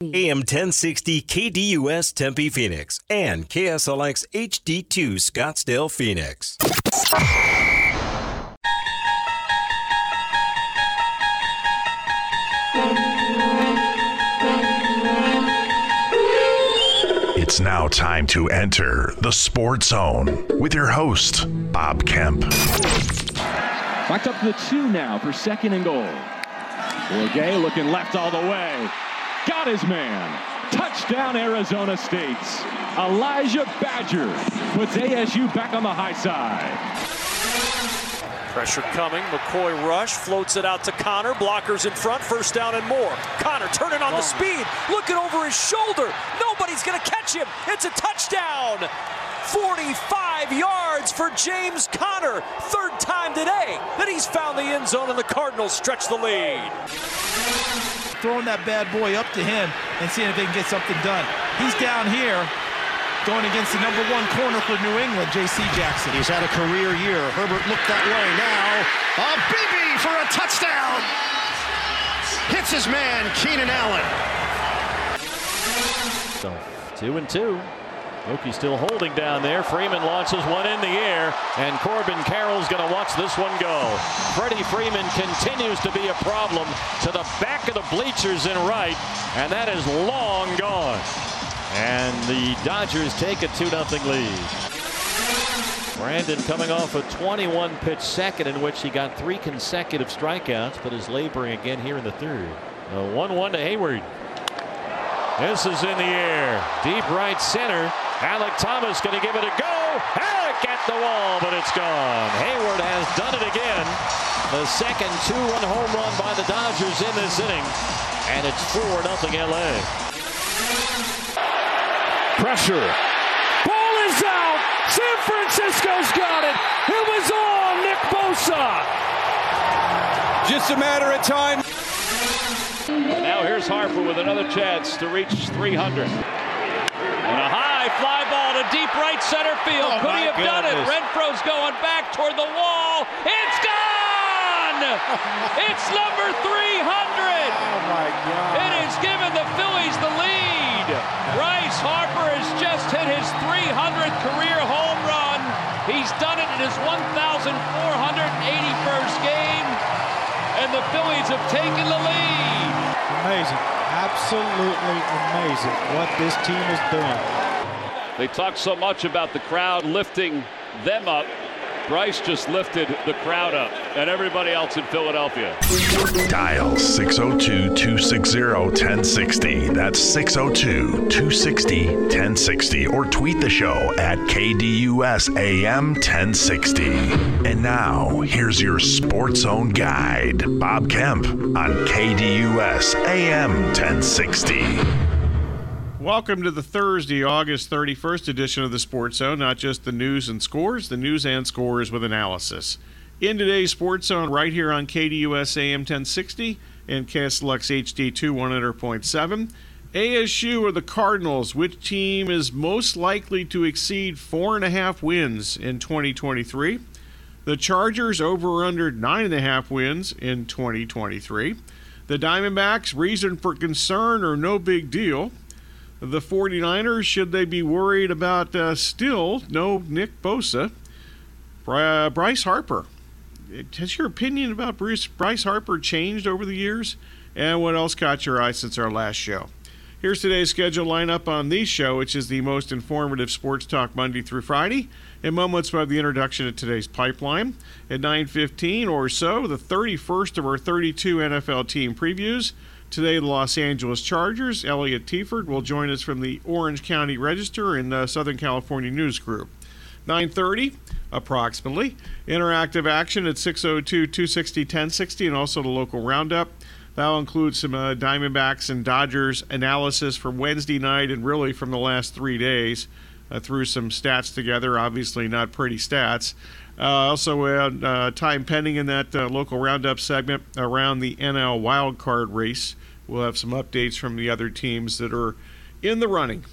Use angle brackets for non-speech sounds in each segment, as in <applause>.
AM 1060 KDUS Tempe Phoenix and KSLX HD2 Scottsdale Phoenix. It's now time to enter the Sports Zone with your host, Bob Kemp. Backed up to the two now for second and goal. Bourguet looking left all the way. Got his man. Touchdown, Arizona State. Elijah Badger puts ASU back on the high side. Pressure coming. McCoy rush. Floats it out to Connor. Blockers in front. First down and more. Connor turning on the oh. speed. Looking over his shoulder. Nobody's going to catch him. It's a touchdown. 45 yards for James Connor. Third time today that he's found the end zone and the Cardinals stretch the lead. Throwing that bad boy up to him and seeing if they can get something done. He's down here going against the number one corner for New England, J.C. Jackson. He's had a career year. Herbert looked that way. Now, a BB for a touchdown. Hits his man, Keenan Allen. So, two and two. Mookie still holding down there. Freeman launches one in the air, and Corbin Carroll's going to watch this one go. Freddie Freeman continues to be a problem to the back of the bleachers in right, and that is long gone. And the Dodgers take a 2 0 lead. Brandon coming off a 21 pitch second in which he got three consecutive strikeouts, but is laboring again here in the third. 1 1 to Heyward. This is in the air. Deep right center. Alek Thomas going to give it a go. Alek at the wall, but it's gone. Heyward has done it again. The second two-run home run by the Dodgers in this inning. And it's 4-0 LA. Pressure. Ball is out. San Francisco's got it. It was on Nick Bosa. Just a matter of time. Now here's Harper with another chance to reach 300. And a high fly ball to deep right center field. Oh, Could he have done it? Renfroe's going back toward the wall. It's gone! <laughs> it's number 300! Oh my God. It has given the Phillies the lead. Bryce Harper has just hit his 300th career home run. He's done it in his 1,481st game, and the Phillies have taken the lead. Amazing. Absolutely amazing what this team is doing. They talk so much about the crowd lifting them up. Bryce just lifted the crowd up and everybody else in Philadelphia. Dial 602 260 1060. That's 602 260 1060. Or tweet the show at KDUS AM 1060. And now, here's your Sports Zone guide, Bob Kemp on KDUS AM 1060. Welcome to the Thursday, August 31st edition of the Sports Zone. Not just the news and scores, the news and scores with analysis. In today's Sports Zone, right here on KDUS AM 1060 and KSLX HD2 100.7. ASU or the Cardinals, which team is most likely to exceed four and a half wins in 2023? The Chargers over or under nine and a half wins in 2023. The Diamondbacks, reason for concern or no big deal. The 49ers, should they be worried about uh, still no Nick Bosa? Bri- Bryce Harper. Has your opinion about Bruce, Bryce Harper changed over the years? And what else caught your eye since our last show? Here's today's schedule lineup on the show, which is the most informative sports talk Monday through Friday. In moments, we have the introduction of today's pipeline. At 9:15 or so, the 31st of our 32 NFL team previews. Today, the Los Angeles Chargers. Elliot Teaford will join us from the Orange County Register and uh, Southern California News Group. 9:30, approximately. Interactive action at 602-260-1060, and also the local roundup. That'll include some uh, Diamondbacks and Dodgers analysis from Wednesday night and really from the last three days. Uh, threw some stats together, obviously not pretty stats. Uh, also, uh, time pending in that uh, local roundup segment around the NL wildcard race. We'll have some updates from the other teams that are in the running.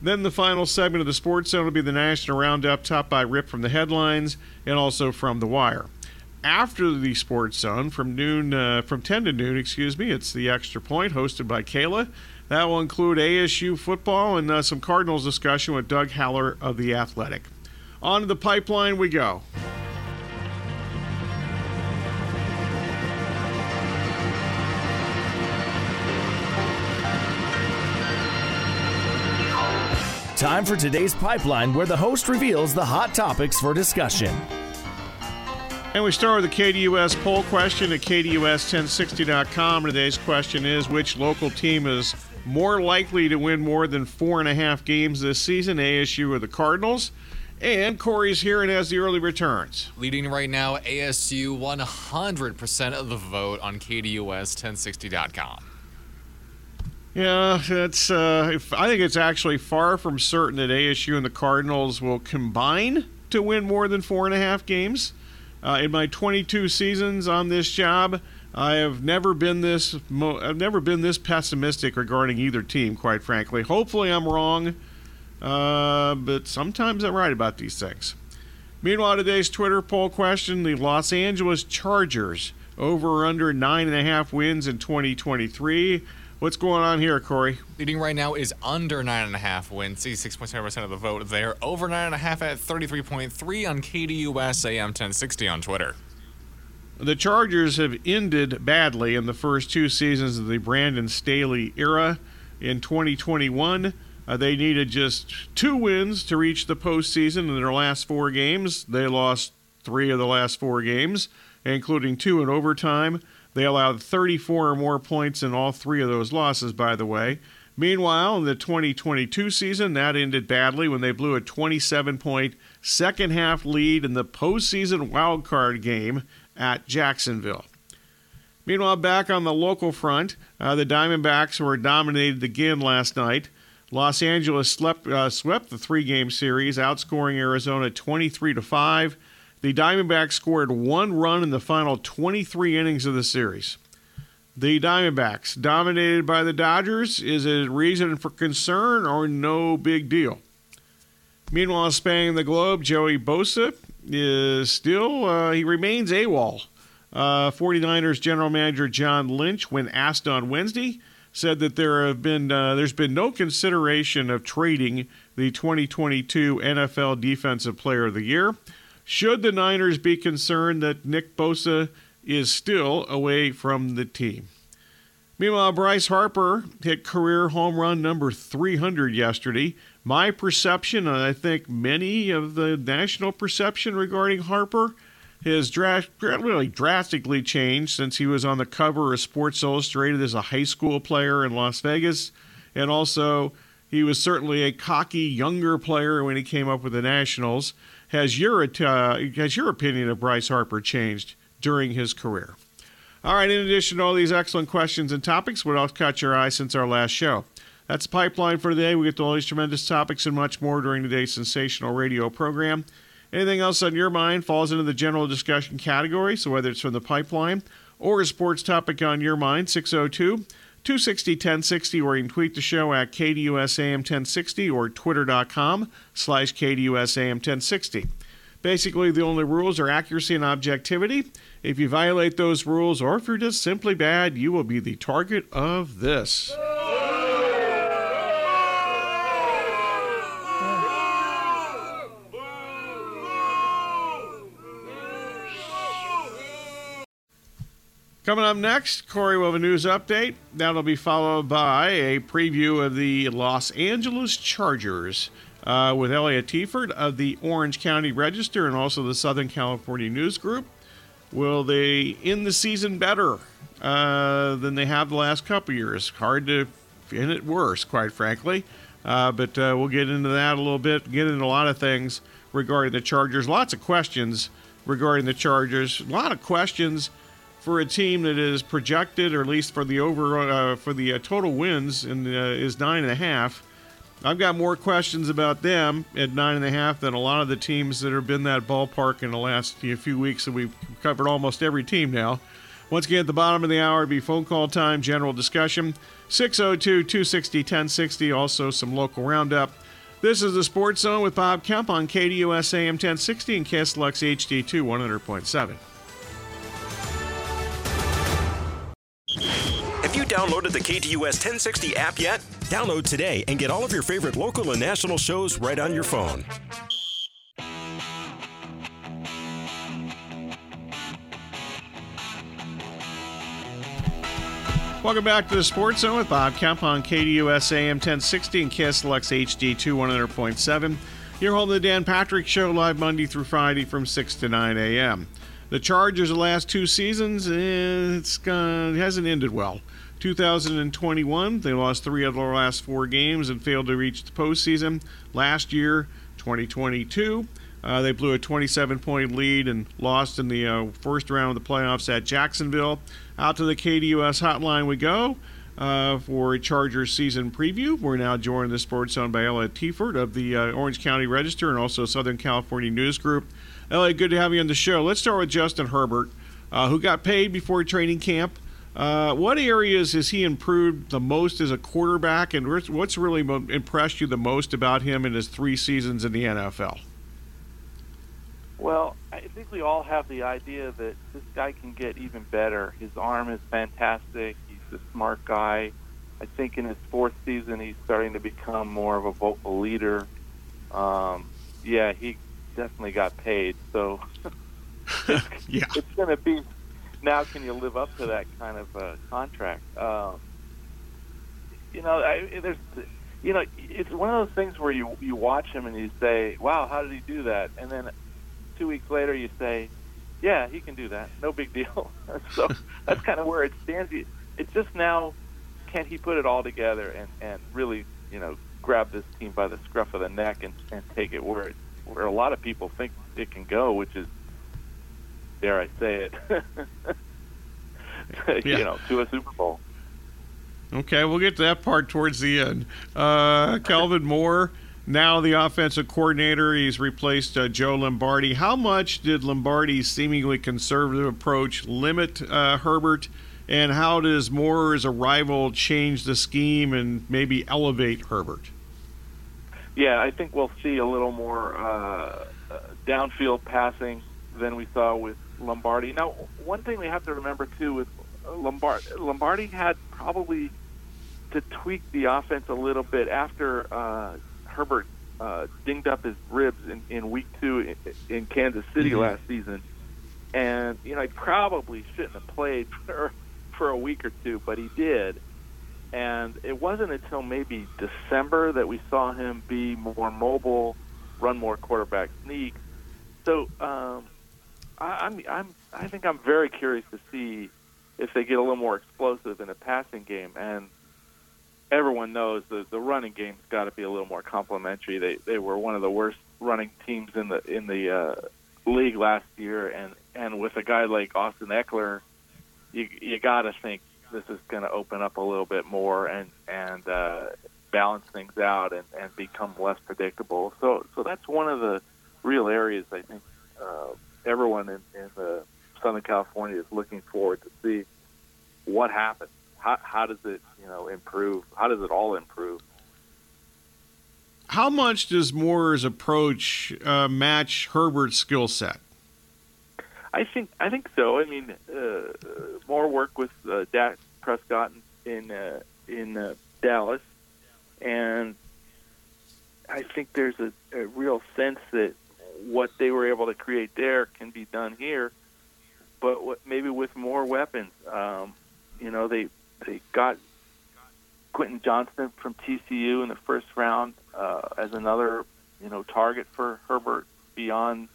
Then the final segment of the Sports Zone will be the National Roundup, topped by Rip from the headlines and also from the Wire. After the Sports Zone, from noon, uh, from 10 to noon, excuse me, it's the Extra Point, hosted by Kayla. That will include ASU football and uh, some Cardinals discussion with Doug Haller of The Athletic. On to the pipeline we go. Time for today's pipeline, where the host reveals the hot topics for discussion. And we start with the KDUS poll question at KDUS1060.com. Today's question is Which local team is more likely to win more than four and a half games this season, ASU or the Cardinals? And Corey's here and has the early returns. Leading right now, ASU 100% of the vote on KDUS1060.com. Yeah, it's. Uh, I think it's actually far from certain that ASU and the Cardinals will combine to win more than four and a half games. Uh, in my 22 seasons on this job, I have never been this. Mo- I've never been this pessimistic regarding either team. Quite frankly, hopefully I'm wrong, uh, but sometimes I'm right about these things. Meanwhile, today's Twitter poll question: The Los Angeles Chargers over or under nine and a half wins in 2023. What's going on here, Corey? Leading right now is under nine and a half wins, 66.7% of the vote there. Over nine and a half at 33.3 on KDUS AM 1060 on Twitter. The Chargers have ended badly in the first two seasons of the Brandon Staley era. In 2021, uh, they needed just two wins to reach the postseason in their last four games. They lost three of the last four games, including two in overtime. They allowed 34 or more points in all three of those losses, by the way. Meanwhile, in the 2022 season, that ended badly when they blew a 27 point second half lead in the postseason wildcard game at Jacksonville. Meanwhile, back on the local front, uh, the Diamondbacks were dominated again last night. Los Angeles slept, uh, swept the three-game series, outscoring Arizona 23 to five. The Diamondbacks scored one run in the final 23 innings of the series. The Diamondbacks, dominated by the Dodgers, is a reason for concern or no big deal. Meanwhile, spanning the globe, Joey Bosa is still, uh, he remains AWOL. Uh, 49ers general manager John Lynch, when asked on Wednesday, said that there have been uh, there's been no consideration of trading the 2022 NFL Defensive Player of the Year. Should the Niners be concerned that Nick Bosa is still away from the team? Meanwhile, Bryce Harper hit career home run number 300 yesterday. My perception, and I think many of the national perception regarding Harper, has dra- really drastically changed since he was on the cover of Sports Illustrated as a high school player in Las Vegas. And also, he was certainly a cocky younger player when he came up with the Nationals. Has your uh, has your opinion of Bryce Harper changed during his career? All right. In addition to all these excellent questions and topics, what else caught your eye since our last show? That's the pipeline for the day. We get to all these tremendous topics and much more during today's sensational radio program. Anything else on your mind falls into the general discussion category. So whether it's from the pipeline or a sports topic on your mind, 602 260 1060, or you can tweet the show at KDUSAM 1060 or twitter.com slash KDUSAM 1060. Basically, the only rules are accuracy and objectivity. If you violate those rules, or if you're just simply bad, you will be the target of this. Coming up next, Corey will have a news update. That'll be followed by a preview of the Los Angeles Chargers uh, with Elliot Teaford of the Orange County Register and also the Southern California News Group. Will they end the season better uh, than they have the last couple years? Hard to end it worse, quite frankly. Uh, but uh, we'll get into that a little bit, get into a lot of things regarding the Chargers. Lots of questions regarding the Chargers. A lot of questions for a team that is projected, or at least for the over uh, for the uh, total wins, and uh, is nine and a half. I've got more questions about them at nine and a half than a lot of the teams that have been that ballpark in the last few weeks. That we've covered almost every team now. Once again, at the bottom of the hour, be phone call time, general discussion. 602 260 1060. Also, some local roundup. This is the Sports Zone with Bob Kemp on KDUS AM 1060 and KSLX HD2 100.7. downloaded the KDUS 1060 app yet? Download today and get all of your favorite local and national shows right on your phone. Welcome back to the Sports Zone with Bob Kemp on KDUS AM 1060 and KSLX HD2 100.7. You're home to the Dan Patrick Show live Monday through Friday from 6 to 9 a.m. The Chargers, the last two seasons, it's gone, it hasn't ended well. 2021, they lost three of their last four games and failed to reach the postseason. Last year, 2022, uh, they blew a 27 point lead and lost in the uh, first round of the playoffs at Jacksonville. Out to the KDUS hotline we go uh, for a Chargers season preview. We're now joined in the Sports Zone by Elliot Teaford of the uh, Orange County Register and also Southern California News Group. Elliot, good to have you on the show. Let's start with Justin Herbert, uh, who got paid before training camp. Uh, what areas has he improved the most as a quarterback, and what's really impressed you the most about him in his three seasons in the NFL? Well, I think we all have the idea that this guy can get even better. His arm is fantastic. He's a smart guy. I think in his fourth season, he's starting to become more of a vocal leader. Um, yeah, he definitely got paid. So <laughs> yeah, <laughs> it's going to be now. Can you live up to that kind of uh, contract? Um, you know, I, there's, you know, it's one of those things where you you watch him and you say, "Wow, how did he do that?" And then two weeks later you say, yeah, he can do that. No big deal. <laughs> so <laughs> that's kind of where it stands. It's just now, can he put it all together and, and really, you know, grab this team by the scruff of the neck and, and take it where it, where a lot of people think it can go, which is, dare I say it, <laughs> yeah. you know, to a Super Bowl. Okay, we'll get to that part towards the end. Uh, Kellen Moore now the offensive coordinator. He's replaced uh, Joe Lombardi. How much did Lombardi's seemingly conservative approach limit uh, Herbert, and how does Moore's arrival change the scheme and maybe elevate Herbert? Yeah, I think we'll see a little more uh, downfield passing than we saw with Lombardi. Now, one thing we have to remember too with Lombardi, Lombardi had probably to tweak the offense a little bit after uh, Herbert uh, dinged up his ribs in, in week two in, in Kansas City mm-hmm. last season, and you know he probably shouldn't have played <laughs> for for a week or two, but he did. And it wasn't until maybe December that we saw him be more mobile, run more quarterback sneak. So um, I'm, I'm, I think I'm very curious to see if they get a little more explosive in a passing game. And everyone knows the the running game's got to be a little more complimentary. They they were one of the worst running teams in the in the uh, league last year, and and with a guy like Austin Ekeler, you you got to think this is going to open up a little bit more and and uh, balance things out and and become less predictable. So so that's one of the real areas I think uh, everyone in, in the Southern California is looking forward to see what happens how, how does it you know improve? How does it all improve? How much does Moore's approach uh, match Herbert's skill set? I think I think so. I mean, uh, Moore work with uh, Dak Prescott in uh, in uh, Dallas, and I think there's a, a real sense that what they were able to create there can be done here, but what, maybe with more weapons. Um, you know, they they got Quentin Johnston from TCU in the first round uh, as another, you know, target for Herbert beyond,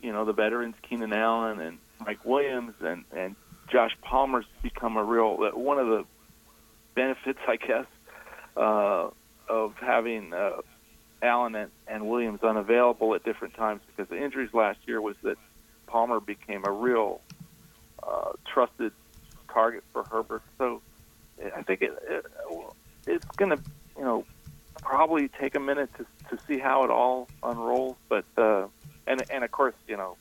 you know, the veterans Keenan Allen and Mike Williams and and Josh Palmer's become a real one of the benefits, <laughs> I guess, uh, of having uh, Allen and, and Williams unavailable at different times because the injuries last year was that Palmer became a real uh, trusted target for Herbert. So I think it, it it's going to, you know, probably take a minute to to see how it all unrolls. But uh, and and of course, you know,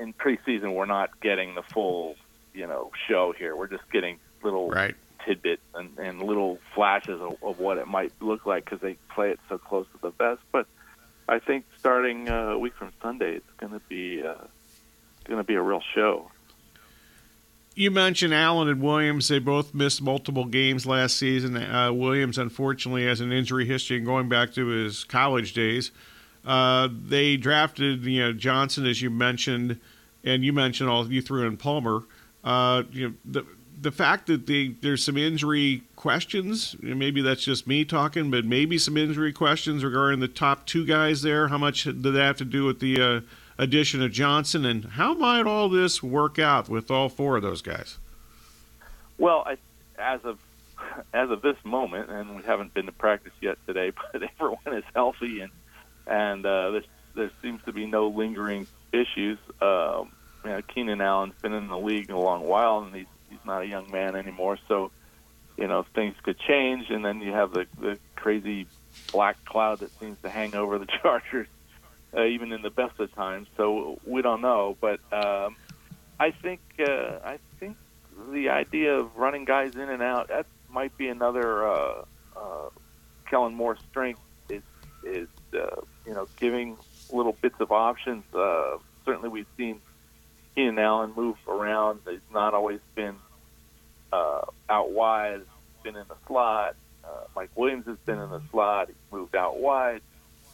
in preseason we're not getting the full, you know, show here. We're just getting little right. Tidbits and, and little flashes of, of what it might look like because they play it so close to the vest. But I think starting uh, a week from Sunday, it's going to be uh, going to be a real show You mentioned Allen and Williams. They both missed multiple games last season. Uh, Williams, unfortunately, has an injury history and going back to his college days. Uh, they drafted you know Johnston, as you mentioned, and you mentioned all you threw in Palmer. Uh, you know the the fact that they, there's some injury questions. Maybe that's just me talking, but maybe some injury questions regarding the top two guys there. How much did that have to do with the uh, addition of Johnston, and how might all this work out with all four of those guys? Well, I, as of <laughs> as of this moment, and we haven't been to practice yet today, <laughs> but everyone is healthy, and and uh, there, there seems to be no lingering issues. Um, you know, Keenan Allen's been in the league a long while, and he's he's not a young man anymore. So, you know, things could change, and then you have the the crazy black cloud that seems to hang over the <laughs> Chargers uh, even in the best of times. So we don't know, but um, I think uh, I think the idea of running guys in and out that might be another uh, uh, Kellen Moore's strength is is uh, you know giving little bits of options. Uh, certainly, we've seen Keenan Allen move around. He's not always been uh, out wide. Been in the slot. Uh, Mike Williams has been in the slot. He's moved out wide.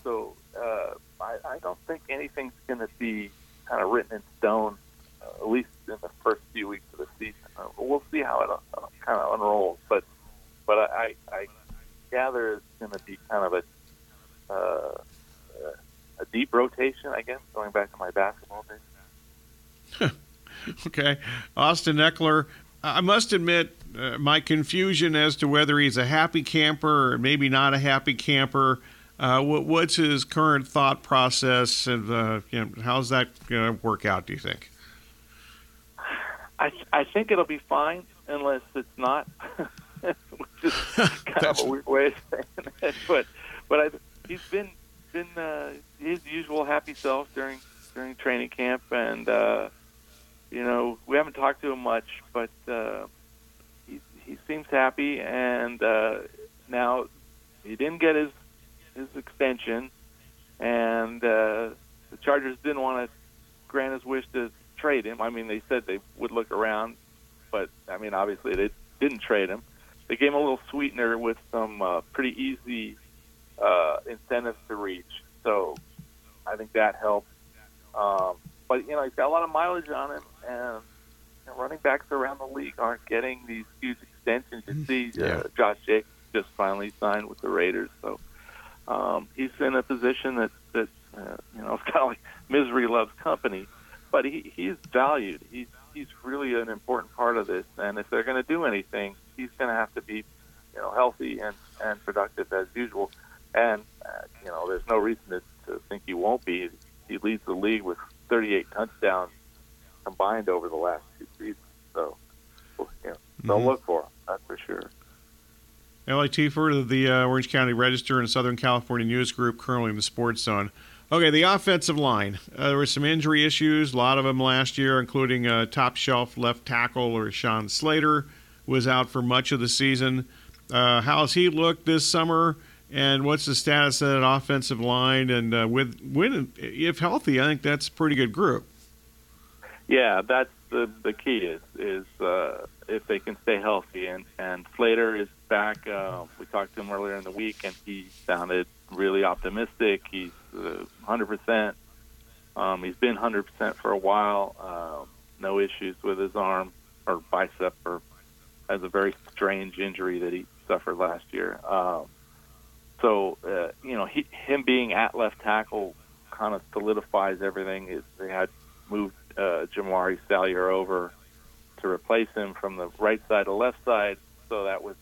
So uh, I, I don't think anything's going to be kind of written in stone, uh, at least in the first few weeks of the season. Uh, we'll see how it uh, kind of unrolls, but but I, I gather it's going to be kind of a uh, a deep rotation, I guess, going back to my basketball days. <laughs> okay, Austin Ekeler. I must admit uh, my confusion as to whether he's a happy camper or maybe not a happy camper. Uh, what, what's his current thought process, and uh, you know, how's that going to work out? Do you think? I I think it'll be fine unless it's not, <laughs> which is <laughs> kind of a weird way of saying it. <laughs> But but I, he's been been uh, his usual happy self during during training camp, and uh, talked to him much, but uh, he he seems happy, and uh, now he didn't get his his extension, and uh, the Chargers didn't want to grant his wish to trade him. I mean, they said they would look around, but I mean, obviously they didn't trade him. They gave him a little sweetener with some uh, pretty easy uh, incentives to reach. So I think that helped. Um, but you know, he's got a lot of mileage on him, and know, running backs around the league aren't getting these huge extensions. You see, uh, Josh Jacobs just finally signed with the Raiders, so um, he's in a position that that uh, you know it's kind of like misery loves company, but he he's valued. He's he's really an important part of this, and if they're going to do anything, he's going to have to be you know healthy and and productive as usual. And uh, you know, there's no reason to, to think he won't be. He leads the league with 38 touchdowns combined over the last two seasons. So, you know, they'll Mhm. look for him. That's for sure. L.A. Of the uh, Orange County Register and Southern California News Group, currently in the Sports Zone. Okay, the offensive line. Uh, there were some injury issues, a lot of them last year, including uh, top shelf left tackle Rashawn Slater was out for much of the season. Uh, how's he looked this summer? And what's the status of that offensive line? And uh, with when, if healthy, I think that's a pretty good group. Yeah, that's the the key is is uh, if they can stay healthy. And and Slater is back. Uh, we talked to him earlier in the week, and he sounded really optimistic. He's uh, 100%. Um, he's been 100% for a while. Um, no issues with his arm or bicep, or has a very strange injury that he suffered last year. Um, so uh, you know, he, him being at left tackle kind of solidifies everything. Is they had moved uh, Jamaree Salyer over to replace him from the right side to left side, so that was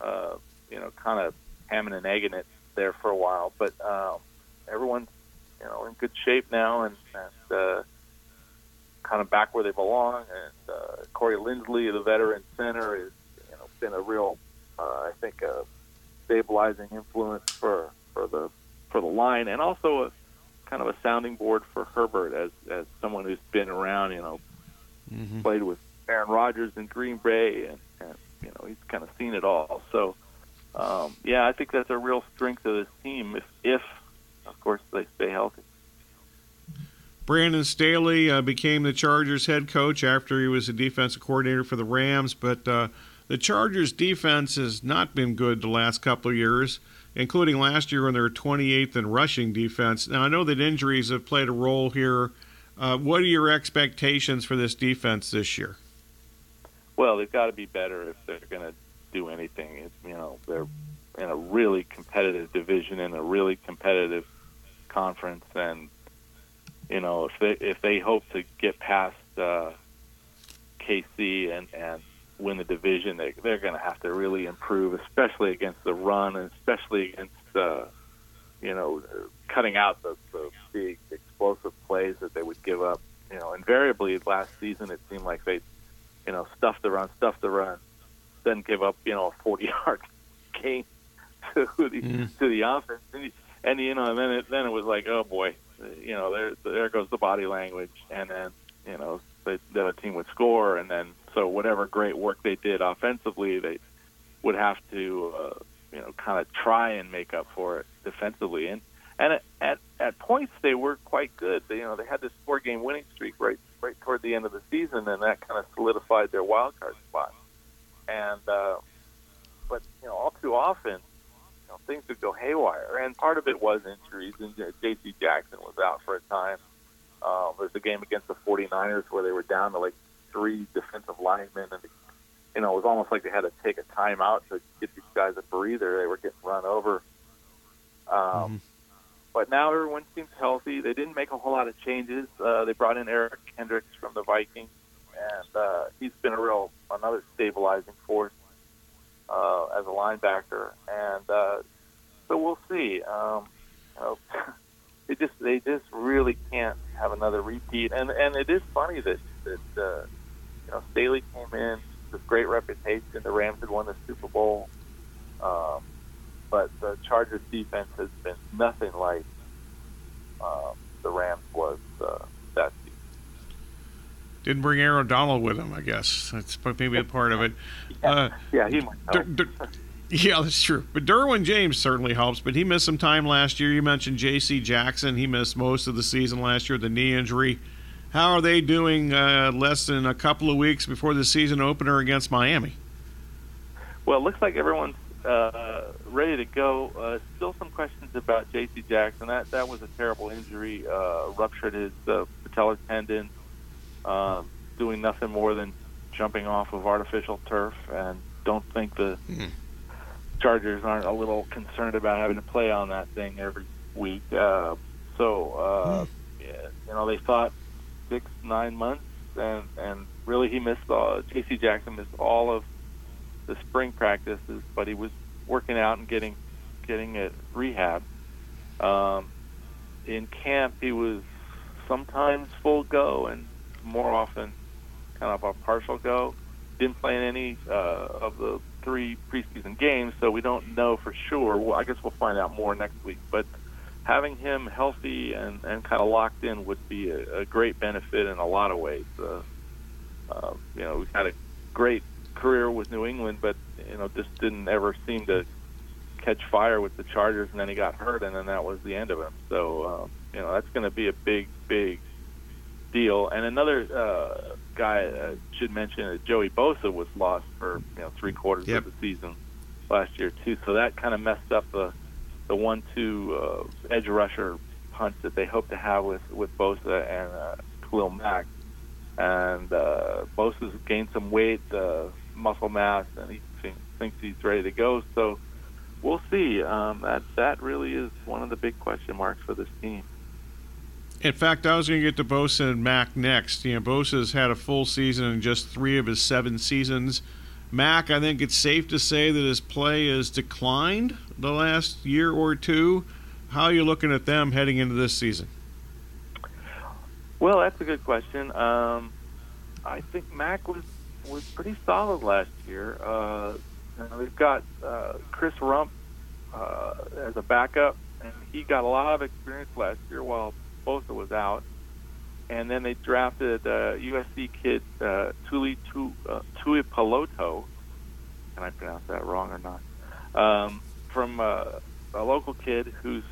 uh, you know kind of hamming and egging it there for a while. But um, everyone's you know in good shape now and, and uh, kind of back where they belong. And uh, Corey Linsley, the veteran center, is you know been a real uh, I think a stabilizing influence for for the for the line, and also a kind of a sounding board for Herbert as as someone who's been around. You know, played with Aaron Rodgers in Green Bay, and, and you know he's kind of seen it all. So, um, yeah, I think that's a real strength of this team. If, if of course, they stay healthy. Brandon Staley uh, became the Chargers head coach after he was a defensive coordinator for the Rams, but uh, the Chargers defense has not been good the last couple of years, including last year when they were 28th in rushing defense. Now, I know that injuries have played a role here. Uh, what are your expectations for this defense this year? Well, they've got to be better if they're going to do anything. You know, they're in a really competitive division in a really competitive conference, and you know, if they if they hope to get past uh, KC and and win the division, they they're going to have to really improve, especially against the run, and especially against uh, you know cutting out the, the big explosive plays that they would give up. You know, invariably last season it seemed like they you know stuffed the run, stuffed the run, then give up you know a 40 yard <laughs> gain to the mm. to the offense, and, and you know, and then it then it was like, oh boy, you know, there there goes the body language, and then you know, the, the team would score, and then so whatever great work they did offensively, they would have to uh, you know kind of try and make up for it defensively, and and at at points they were quite good. They, you know, they had this four game winning streak right right toward the end of the season, and that kind of solidified their wild card spot. And uh, but you know, all too often know, things would go haywire. And part of it was injuries. And J.C. Jackson was out for a time. Uh, there's a game against the 49ers where they were down to like three defensive linemen, and you know it was almost like they had to take a timeout to get these guys a breather. They were getting run over. Um, mm-hmm. But now everyone seems healthy. They didn't make a whole lot of changes. Uh, they brought in Eric Kendricks from the Vikings, and uh, he's been a real another stabilizing force uh, as a linebacker, and uh, so we'll see. Um, you know, <laughs> they just they just really can't have another repeat, and and it is funny that that uh, know Staley came in with great reputation. The Rams had won the Super Bowl, um, but the Chargers defense has been nothing like um, the Rams was uh, that didn't bring Aaron Donald with him, I guess. That's maybe a part of it. Yeah, uh, yeah he might. D- D- yeah, that's true. But Derwin James certainly helps, but he missed some time last year. You mentioned J.C. Jackson. He missed most of the season last year the knee injury. How are they doing uh, less than a couple of weeks before the season opener against Miami? Well, it looks like everyone's uh, ready to go. Uh, still some questions about J.C. Jackson. That that was a terrible injury. Uh, ruptured his uh, patellar tendon um, doing nothing more than jumping off of artificial turf, and don't think the mm. Chargers aren't a little concerned about having to play on that thing every week. Uh, so, uh, mm. yeah, you know, they thought six, nine months, and and really he missed all. J.C. Jackson missed all of the spring practices, but he was working out and getting getting it rehab. Um, in camp, he was sometimes full go, and more often kind of a partial go. Didn't play in any uh, of the three preseason games, so we don't know for sure. Well, I guess we'll find out more next week. But having him healthy and, and kind of locked in would be a, a great benefit in a lot of ways. Uh, uh, you know, we've had a great career with New England, but you know, just didn't ever seem to catch fire with the Chargers, and then he got hurt, and then that was the end of him. So, um, you know, that's going to be a big, big deal. And another uh, guy uh, should mention that Joey Bosa was lost for you know three quarters yep. of the season last year too. So that kind of messed up the the one-two uh, edge rusher punch that they hope to have with with Bosa and uh, Khalil Mack. And uh, Bosa's gained some weight, uh, muscle mass, and he think, thinks he's ready to go. So we'll see. Um, that that really is one of the big question marks for this team. In fact, I was going to get to Bosa and Mack next. You know, Bosa's had a full season in just three of his seven seasons. Mack, I think it's safe to say that his play has declined the last year or two. How are you looking at them heading into this season? Well, that's a good question. Um, I think Mack was was pretty solid last year. Uh, they've got uh, Chris Rumph uh, as a backup, and he got a lot of experience last year while Bosa was out, and then they drafted uh, USC kid uh, Tuli tu, uh, Tuipulotu. Can I pronounce that wrong or not? Um, from uh, a local kid who's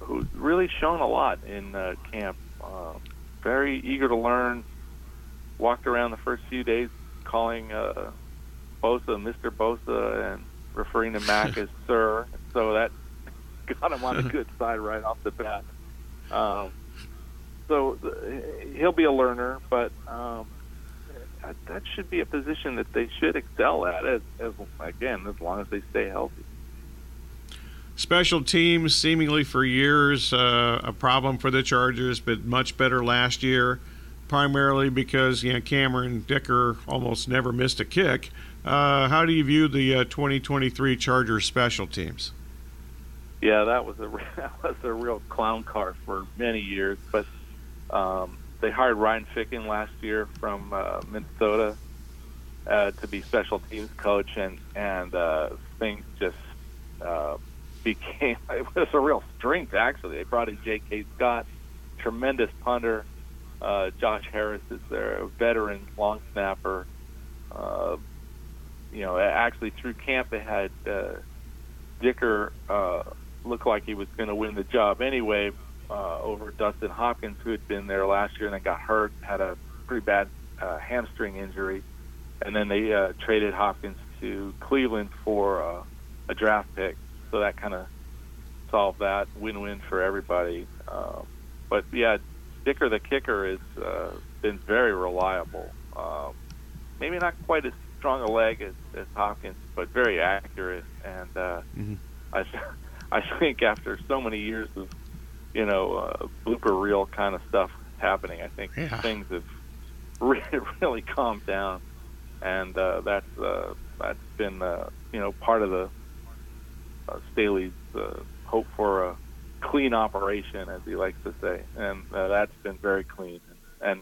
who's really shown a lot in uh, camp. Uh, very eager to learn. Walked around the first few days calling uh, Bosa Mr. Bosa and referring to Mack <laughs> as Sir. So that <laughs> got him on the <laughs> good side right off the bat. Um, so he'll be a learner, but um, that should be a position that they should excel at. As, as again, as long as they stay healthy. Special teams, seemingly for years, uh, a problem for the Chargers, but much better last year, primarily because you know Cameron Dicker almost never missed a kick. Uh, how do you view the uh, 2023 Chargers special teams? Yeah, that was a <laughs> that was a real clown car for many years, but um, they hired Ryan Ficken last year from uh, Minnesota uh, to be special teams coach, and and uh, things just uh, became <laughs> it was a real strength. Actually, they brought in J.K. Scott, tremendous punter. Uh, Josh Harris is their veteran long snapper. Uh, you know, actually through camp they had uh, Dicker uh, look like he was going to win the job anyway, uh, over Dustin Hopkins, who had been there last year and then got hurt, had a pretty bad uh, hamstring injury, and then they uh, traded Hopkins to Cleveland for uh, a draft pick. So that kind of solved that win-win for everybody. Um, but yeah, Dicker the kicker has uh, been very reliable. Um, maybe not quite as strong a leg as, as Hopkins, but very accurate. And uh, mm-hmm. I, <laughs> I think after so many years of you know, uh, blooper reel kind of stuff happening. I think yeah. things have <laughs> really, really calmed down, and uh, that's uh, that's been uh, you know part of the uh, Staley's uh, hope for a clean operation, as he likes to say, and uh, that's been very clean and, and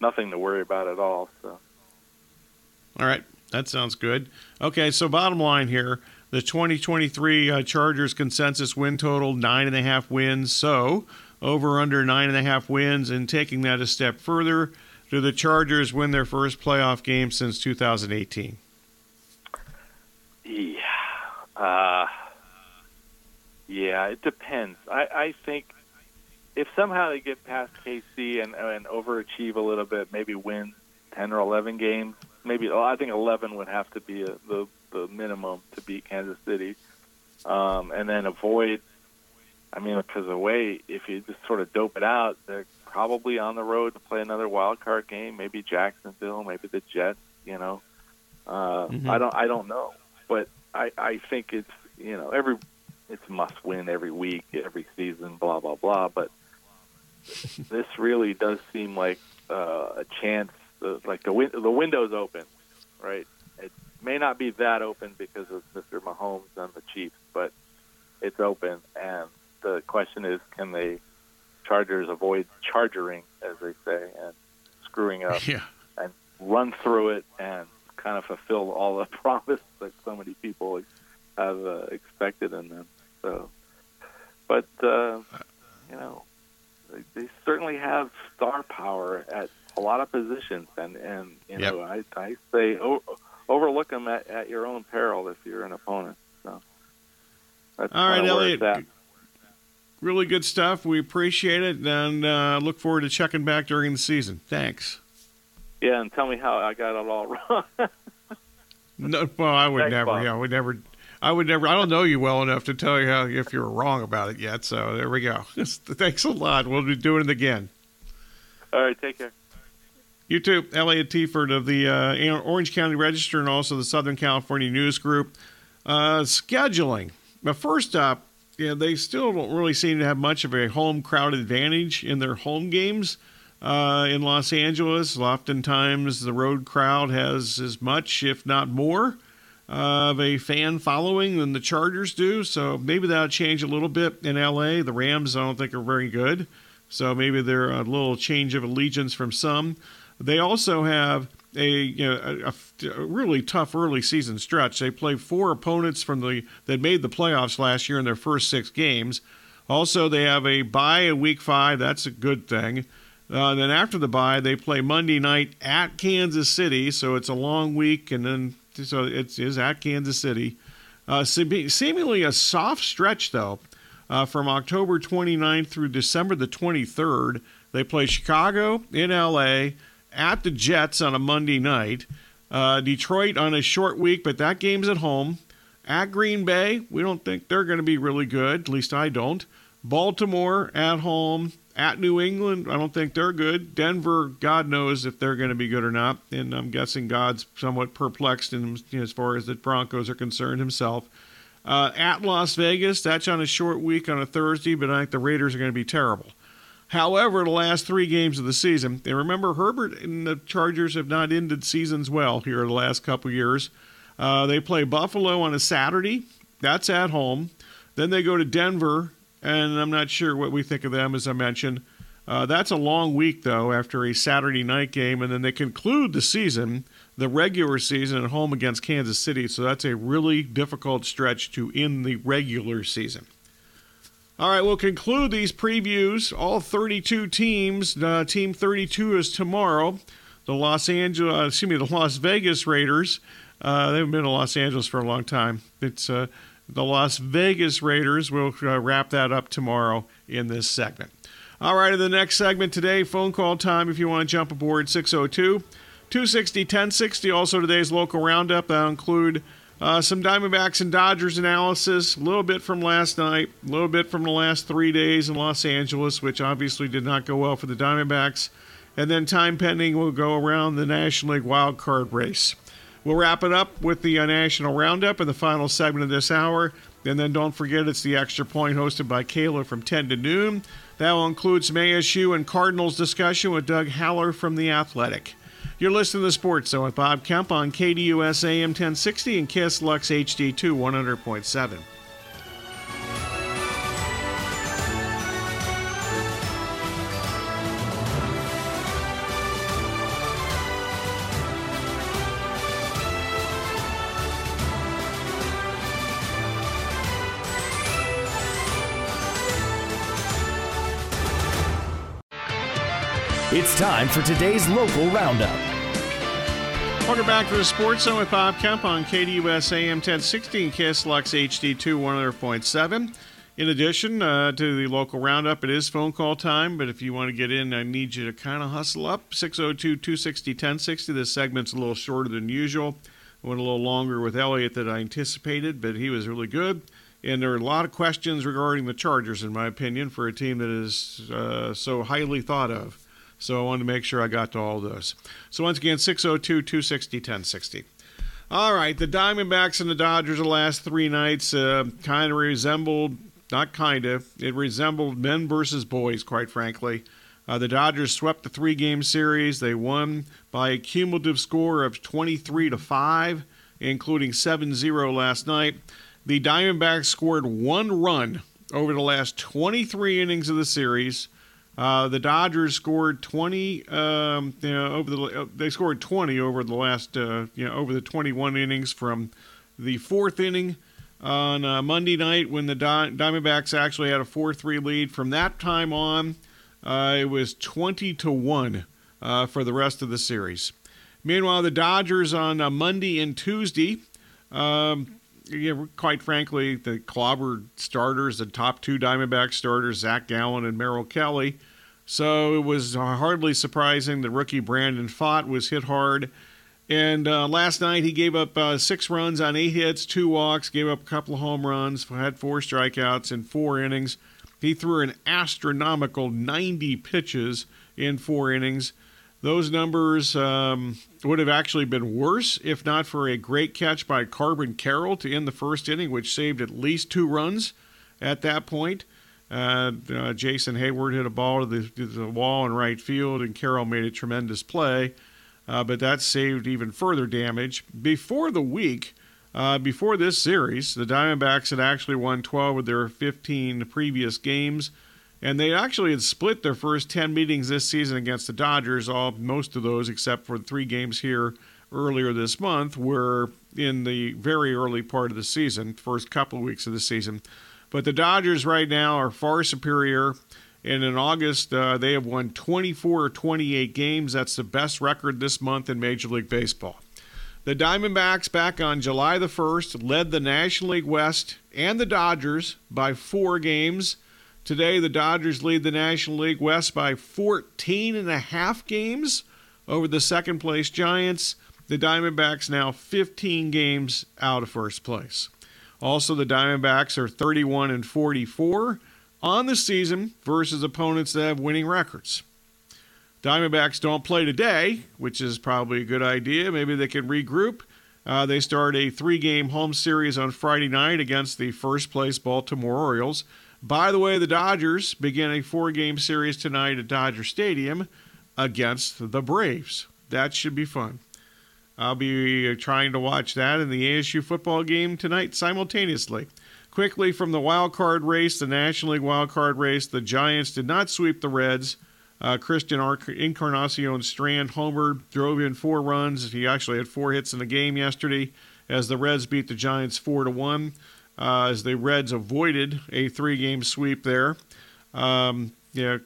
nothing to worry about at all. So, all right, that sounds good. Okay, so bottom line here. The 2023 uh, Chargers consensus win total nine and a half wins. So over under nine and a half wins, and taking that a step further, do the Chargers win their first playoff game since 2018? Yeah, uh, yeah, it depends. I, I think if somehow they get past KC and, and overachieve a little bit, maybe win 10 or 11 games, maybe I think 11 would have to be a, the the minimum to beat Kansas City, um, and then avoid. I mean, because the way if you just sort of dope it out, they're probably on the road to play another wild card game. Maybe Jacksonville, maybe the Jets. You know, uh, mm-hmm. I don't I don't know, but I I think it's you know every it's must win every week, every season, blah blah blah. But <laughs> this really does seem like uh, a chance. Uh, like the win- the window's open, right? May not be that open because of Mr. Mahomes and the Chiefs, but it's open. And the question is, can the Chargers avoid chargering, as they say, and screwing up, <laughs> yeah. and run through it and kind of fulfill all the <laughs> promise that so many people have uh, expected in them. So, but uh, you know, they, they certainly have star power at a lot of positions, and and you know, I I say. Oh, overlook them at, at your own peril if you're an opponent. So that's all right, Elliot. Really good stuff. We appreciate it, and uh, look forward to checking back during the season. Thanks. Yeah, and tell me how I got it all <laughs> wrong. no, well, I would Thanks, never. Bob. Yeah, I would never. I would never. I don't know you well enough to tell you how, if you're wrong about it yet. So there we go. <laughs> Thanks a lot. We'll be doing it again. All right. Take care. You too, Elliot of the uh, Orange County Register and also the Southern California News Group. Uh, scheduling. But first up, yeah, they still don't really seem to have much of a home crowd advantage in their home games uh, in Los Angeles. Oftentimes, the road crowd has as much, if not more, of a fan following than the Chargers do. So maybe that'll change a little bit in LA. The Rams, I don't think, are very good. So maybe they're a little change of allegiance from some. They also have a, you know, a, a, really tough early season stretch. They play four opponents from the that made the playoffs last year in their first six games. Also, they have a bye in week five. That's a good thing. Uh, then after the bye, they play Monday night at Kansas City, so it's a long week, and then so it is at Kansas City. Uh, seemingly a soft stretch though, uh, from October 29th through December the 23rd. They play Chicago in LA at the Jets on a Monday night. Uh, Detroit on a short week, but that game's at home. At Green Bay, we don't think they're going to be really good. At least I don't. Baltimore at home. At New England, I don't think they're good. Denver, God knows if they're going to be good or not. And I'm guessing God's somewhat perplexed in, as far as the Broncos are concerned himself. Uh, at Las Vegas, that's on a short week on a Thursday, but I think the Raiders are going to be terrible. However, the last three games of the season, and remember Herbert and the Chargers have not ended seasons well here in the last couple years. Uh, they play Buffalo on a Saturday. That's at home. Then they go to Denver, and I'm not sure what we think of them, as I mentioned. Uh, that's a long week, though, after a Saturday night game, and then they conclude the season, the regular season, at home against Kansas City. So that's a really difficult stretch to end the regular season. All right, we'll conclude these previews. All 32 teams. Uh, team 32 is tomorrow. The Los Angeles, uh, excuse me, the Las Vegas Raiders uh, they haven't been in Los Angeles for a long time. It's uh, the Las Vegas Raiders. We'll uh, wrap that up tomorrow in this segment. All right, in the next segment today, phone call time if you want to jump aboard 602 260 1060. Also, today's local roundup. That'll include uh, some Diamondbacks and Dodgers analysis, a little bit from last night, a little bit from the last three days in Los Angeles, which obviously did not go well for the Diamondbacks. And then, time pending, we'll go around the National League wild card race. We'll wrap it up with the uh, National Roundup in the final segment of this hour. And then don't forget it's the Extra Point hosted by Kayla from 10 to noon. That will include some ASU and Cardinals discussion with Doug Haller from The Athletic. You're listening to the Sports Zone with Bob Kemp on KDUS AM 1060 and KSLX HD2 100.7. It's time for today's local roundup. Welcome back to the Sports Zone with Bob Kemp on KDUS AM 1060 and KSLX HD2 100.7. In addition uh, to the local roundup, it is phone call time, but if you want to get in, I need you to kind of hustle up. 602 260 1060. This segment's a little shorter than usual. I went a little longer with Elliot than I anticipated, but he was really good. And there are a lot of questions regarding the Chargers, in my opinion, for a team that is uh, so highly thought of. So I wanted to make sure I got to all those. So once again, 602 260 1060. All right, the Diamondbacks and the Dodgers the last three nights uh, kind of resembled, not kind of, it resembled men versus boys, quite frankly. Uh, the Dodgers swept the three game series. They won by a cumulative score of 23 to 5, including 7 0 last night. The Diamondbacks scored one run over the last 23 innings of the series. Uh, the Dodgers scored 20 um, you know, over the uh, they scored 20 over the last uh, you know over the 21 innings from the fourth inning on uh, Monday night when the Diamondbacks actually had a 4-3 lead. From that time on, uh, it was 20 to one uh, for the rest of the series. Meanwhile, the Dodgers on Monday and Tuesday. Um, yeah, quite frankly, the clobbered starters, the top two Diamondback starters, Zach Gallen and Merrill Kelly. So it was hardly surprising that rookie Brandon Pfaadt was hit hard. And uh, last night he gave up uh, six runs on eight hits, two walks, gave up a couple of home runs, had four strikeouts in four innings. He threw an astronomical 90 pitches in four innings. Those numbers um, would have actually been worse if not for a great catch by Corbin Carroll to end the first inning, which saved at least two runs at that point. Uh, uh, Jason Heyward hit a ball to the, to the, wall in right field, and Carroll made a tremendous play, uh, but that saved even further damage. Before the week, uh, before this series, the Diamondbacks had actually won 12 of their 15 previous games. And they actually had split their first 10 meetings this season against the Dodgers. All most of those, except for three games here earlier this month, were in the very early part of the season, first couple of weeks of the season. But the Dodgers right now are far superior. And in August, uh, they have won 24 or 28 games. That's the best record this month in Major League Baseball. The Diamondbacks, back on July the 1st, led the National League West and the Dodgers by four games. Today, the Dodgers lead the National League West by 14 and a half games over the second place Giants. The Diamondbacks now 15 games out of first place. Also, the Diamondbacks are 31 and 44 on the season versus opponents that have winning records. Diamondbacks don't play today, which is probably a good idea. Maybe they can regroup. Uh, they start a three game home series on Friday night against the first place Baltimore Orioles. By the way, the Dodgers begin a four game series tonight at Dodger Stadium against the Braves. That should be fun. I'll be trying to watch that in the ASU football game tonight simultaneously. Quickly from the wild card race, the National League wild card race, the Giants did not sweep the Reds. Uh, Christian Encarnacion Strand homer drove in four runs. He actually had four hits in the game yesterday as the Reds beat the Giants four to one. Uh, as the Reds avoided a three-game sweep there. Um, yeah,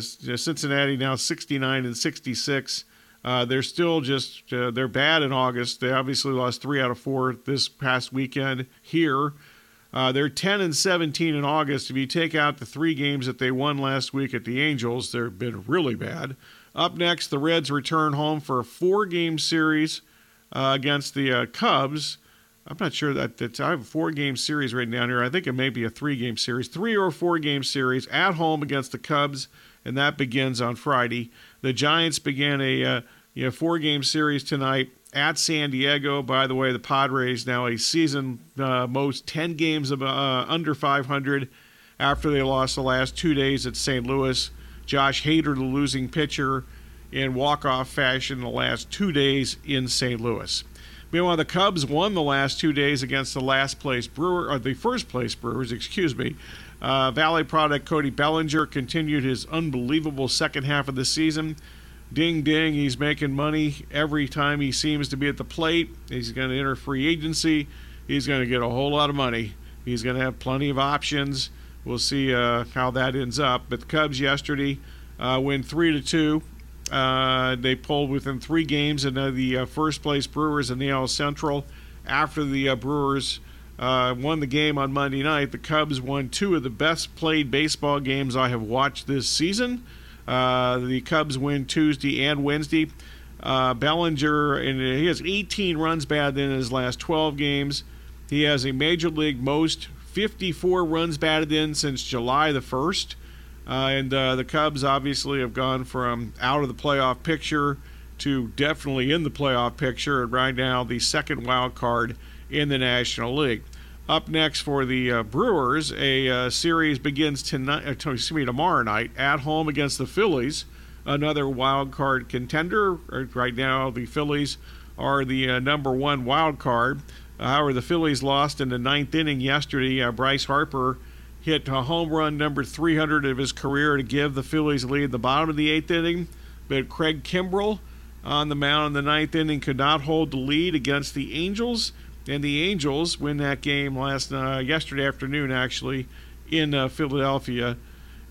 Cincinnati now 69 and 66. Uh, they're still just uh, they're bad in August. They obviously lost three out of four this past weekend here. Uh, they're 10 and 17 in August. If you take out the three games that they won last week at the Angels, they've been really bad. Up next, the Reds return home for a four game series uh, against the uh, Cubs. I'm not sure that, I have a four game series right down here. I think it may be a three game series, three or four game series at home against the Cubs, and that begins on Friday. The Giants began a uh, you know, four game series tonight at San Diego. By the way, the Padres now a season uh, most 10 games of, uh, under 500 after they lost the last two days at St. Louis. Josh Hader, the losing pitcher, in walk-off fashion the last two days in St. Louis. Meanwhile, the Cubs won the last two days against the last place Brewer, or the first place Brewers, excuse me. Uh, Valley product Cody Bellinger continued his unbelievable second half of the season ding ding, he's making money every time he seems to be at the plate. He's going to enter free agency. He's going to get a whole lot of money. He's going to have plenty of options. We'll see uh, how that ends up. But the Cubs yesterday uh, win three to two. Uh, they pulled within three games of the uh, first place Brewers in the AL Central. After the uh, Brewers uh, won the game on Monday night, the Cubs won two of the best played baseball games I have watched this season. Uh, the Cubs win Tuesday and Wednesday. Uh, Bellinger, and he has 18 runs batted in his last 12 games. He has a major league most 54 runs batted in since July the 1st. Uh, and uh, the Cubs obviously have gone from out of the playoff picture to definitely in the playoff picture, and right now the second wild card in the National League. Up next for the uh, Brewers, a uh, series begins tonight. Uh, excuse me, tomorrow night at home against the Phillies, another wild card contender. Uh, right now, the Phillies are the number one wild card. however, the Phillies lost in the ninth inning yesterday. Bryce Harper hit a home run number 300 of his career to give the Phillies lead at the bottom of the eighth inning, but Craig Kimbrel on the mound in the ninth inning could not hold the lead against the Angels and the Angels win that game last uh, yesterday afternoon, actually, in uh, Philadelphia.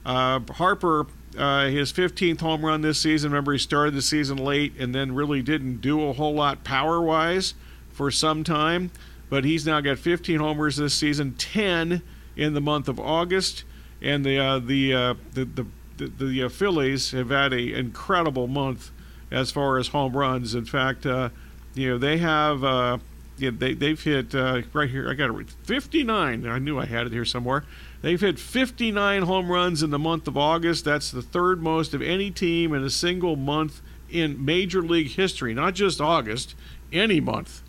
Uh, Harper, uh, his 15th home run this season. Remember, he started the season late and then really didn't do a whole lot power wise for some time. But he's now got 15 homers this season, 10 in the month of August, and the uh, the, uh, the the the, the Phillies have had an incredible month as far as home runs. In fact, you know they have yeah, they, they've hit uh, right here. I got it 59. I knew I had it here somewhere. They've hit 59 home runs in the month of August. That's the third most of any team in a single month in Major League history, not just August, any month.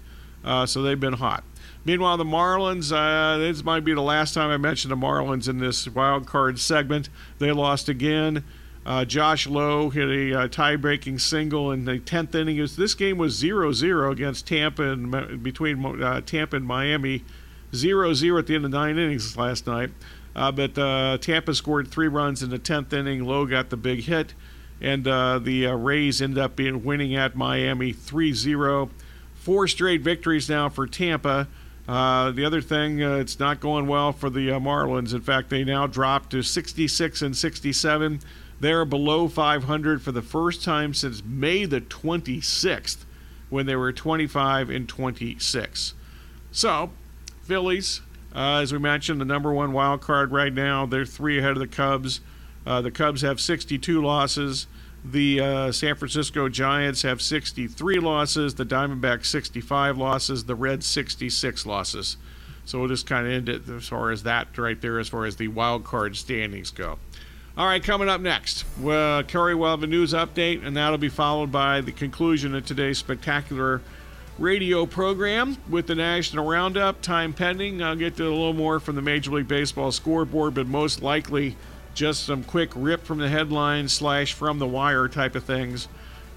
Uh, so they've been hot. Meanwhile, the Marlins, uh, this might be the last time I mention the Marlins in this wild card segment. They lost again. Uh, Josh Lowe hit a uh, tie-breaking single in the 10th inning. this game was 0-0 against Tampa and between uh, Tampa and Miami, 0-0 at the end of nine innings last night. Uh, but uh, Tampa scored three runs in the 10th inning. Lowe got the big hit, and uh, the Rays ended up being winning at Miami 3-0. Four straight victories now for Tampa. Uh, the other thing, uh, it's not going well for the uh, Marlins. In fact, they now dropped to 66 and 67. They're below 500 for the first time since May the 26th, when they were 25 and 26. So, Phillies, Uh, as we mentioned, the number one wild card right now, they're three ahead of the Cubs. Uh, the Cubs have 62 losses. The uh, San Francisco Giants have 63 losses. The Diamondbacks 65 losses. The Reds 66 losses. So we'll just kind of end it as far as that right there, as far as the wild card standings go. All right, coming up next, well, Curry will have a news update, and that'll be followed by the conclusion of today's spectacular radio program with the National Roundup. Time pending. I'll get to a little more from the Major League Baseball scoreboard, but most likely just some quick rip from the headlines slash from the wire type of things.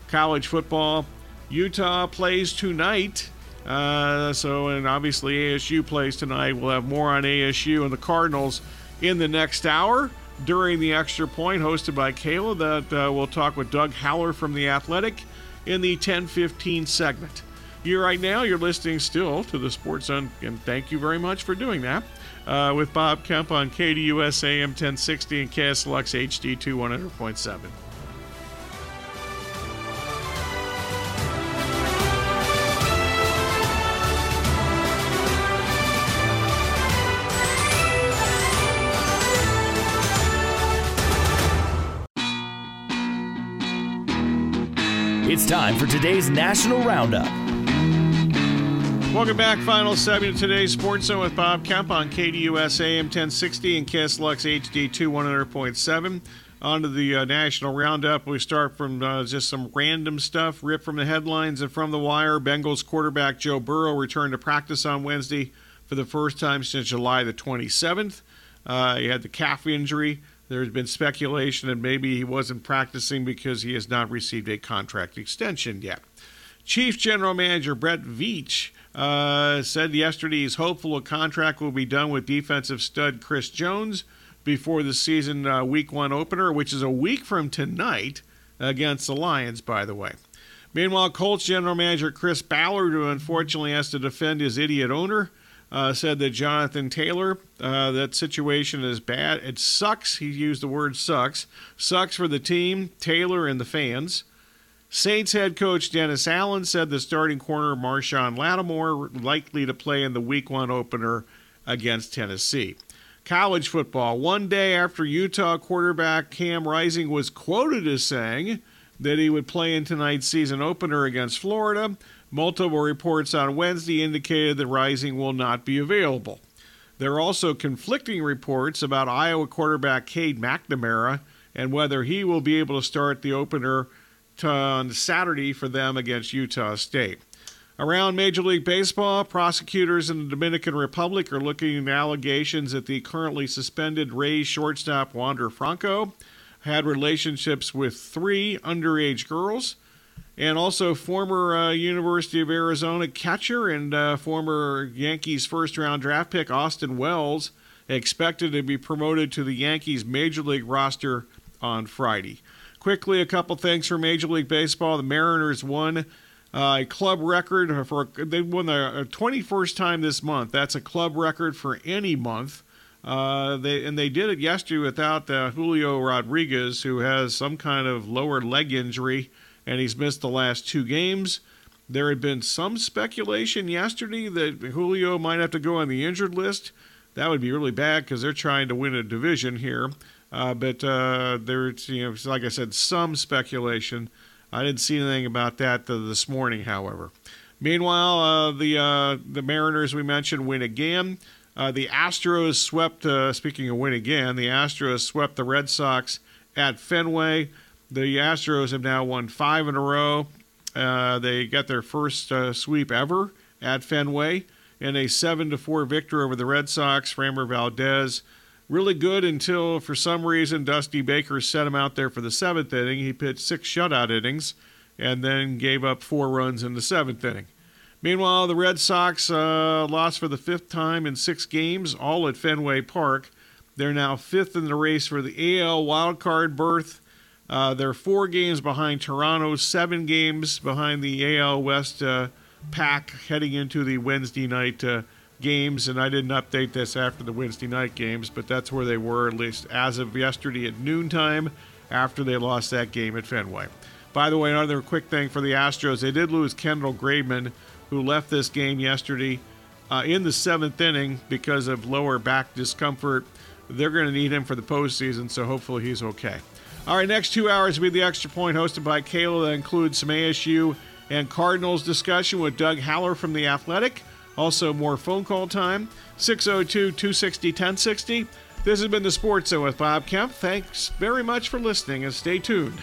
College football. Utah plays tonight. Uh, so, and obviously ASU plays tonight. We'll have more on ASU and the Cardinals in the next hour during the extra point hosted by Kayla that uh, we'll talk with Doug Haller from The Athletic in the 1015 segment. You right now, you're listening still to the Sports Zone, and thank you very much for doing that. Uh, with Bob Kemp on KDUS AM 1060 and KSLX HD2 100.7. It's time for today's National Roundup. Welcome back. Final segment of today's Sports Zone with Bob Kemp on KDUS AM 1060 and KSLX HD2 100.7. On to the uh, National Roundup. We start from uh, just some random stuff ripped from the headlines and from the wire. Bengals quarterback Joe Burrow returned to practice on Wednesday for the first time since July the 27th. Uh, he had the calf injury. There's been speculation that maybe he wasn't practicing because he has not received a contract extension yet. Chief General Manager Brett Veach uh, said yesterday he's hopeful a contract will be done with defensive stud Chris Jones before the season uh, week one opener, which is a week from tonight against the Lions, by the way. Meanwhile, Colts general manager Chris Ballard, who unfortunately has to defend his idiot owner, uh, said that Jonathan Taylor, uh, that situation is bad. It sucks. He used the word sucks. Sucks for the team, Taylor, and the fans. Saints head coach Dennis Allen said the starting corner Marshon Lattimore likely to play in the week one opener against Tennessee. College football. One day after Utah quarterback Cam Rising was quoted as saying that he would play in tonight's season opener against Florida, multiple reports on Wednesday indicated that Rising will not be available. There are also conflicting reports about Iowa quarterback Cade McNamara and whether he will be able to start the opener on Saturday for them against Utah State. Around Major League Baseball, prosecutors in the Dominican Republic are looking at allegations that the currently suspended Rays shortstop Wander Franco had relationships with three underage girls, and also former uh, University of Arizona catcher and uh, former Yankees first round draft pick Austin Wells expected to be promoted to the Yankees major league roster on Friday. Quickly, a couple things for Major League Baseball. The Mariners won uh, a club record for they won the 21st time this month. That's a club record for any month. Uh, they and they did it yesterday without uh, Julio Rodriguez, who has some kind of lower leg injury, and he's missed the last two games. There had been some speculation yesterday that Julio might have to go on the injured list. That would be really bad because they're trying to win a division here. Uh, but uh, there's, you know, like I said, some speculation. I didn't see anything about that this morning, however. Meanwhile, uh, the uh, the Mariners we mentioned win again. Uh, the Astros swept. Uh, speaking of win again, the Astros swept the Red Sox at Fenway. The Astros have now won five in a row. they got their first sweep ever at Fenway in a seven to four victory over the Red Sox. Framber Valdez really good until for some reason Dusty Baker set him out there for the seventh inning. He pitched six shutout innings and then gave up four runs in the seventh inning. Meanwhile, the Red Sox uh, lost for the fifth time in six games, all at Fenway Park. They're now fifth in the race for the AL wildcard berth. Uh, they're four games behind Toronto, seven games behind the AL West uh, pack heading into the Wednesday night uh, games, and I didn't update this after the Wednesday night games, but that's where they were, at least as of yesterday at noontime, after they lost that game at Fenway. By the way, another quick thing for the Astros they did lose Kendall Graveman, who left this game yesterday uh, in the seventh inning because of lower back discomfort. They're going to need him for the postseason, so hopefully he's okay. All right, next two hours will be the Extra Point hosted by Kayla. That includes some ASU and Cardinals discussion with Doug Haller from The Athletic. Also, more phone call time 602 260 1060. This has been the Sports Zone with Bob Kemp. Thanks very much for listening and stay tuned.